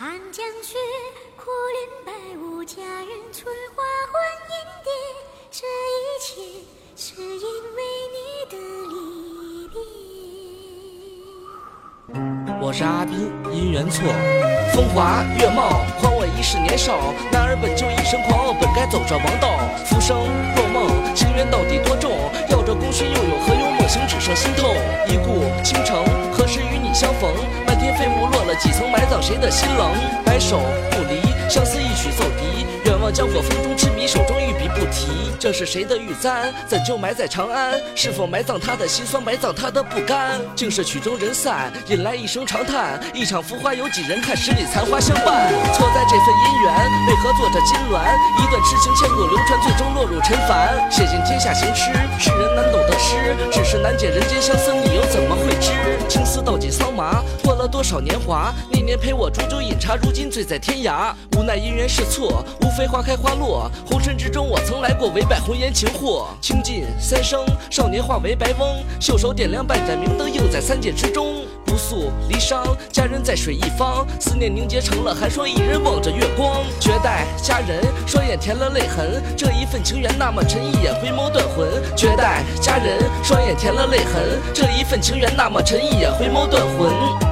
寒江雪，可怜白无佳人，春花换银蝶。这一切是因为你的离别。我是阿斌，姻缘错，风华月貌，还我一世年少。男儿本就一身狂，本该走这王道。浮生若梦，情缘到底多重？要这功勋又有何用？梦醒只剩心痛。一顾倾城，何时与你相逢？天飞雾落了几层，埋葬谁的心冷？白首不离，相思一曲奏笛。远望江火风中痴迷，手中玉笔不提。这是谁的玉簪？怎就埋在长安？是否埋葬他的心酸，埋葬他的不甘？竟是曲终人散，引来一声长叹。一场浮华，有几人看？十里残花相伴。错在这份姻缘，为何做这金銮？一段痴情千古流传，最终落入尘凡。写尽天下行痴，世人难懂的诗，只是难解人间相思，你又怎么会知？青丝道尽桑麻，了多少年华？那年陪我煮酒饮茶，如今醉在天涯。无奈姻缘是错，无非花开花落。红尘之中，我曾来过，唯败红颜情祸。倾尽三生，少年化为白翁，袖手点亮半盏明灯，映在三界之中。不诉离殇，佳人在水一方，思念凝结成了寒霜，一人望着月光。绝代佳人，双眼填了泪痕，这一份情缘那么沉，一眼回眸断魂。绝代佳人，双眼填了泪痕，这一份情缘那么沉，一眼回眸断魂。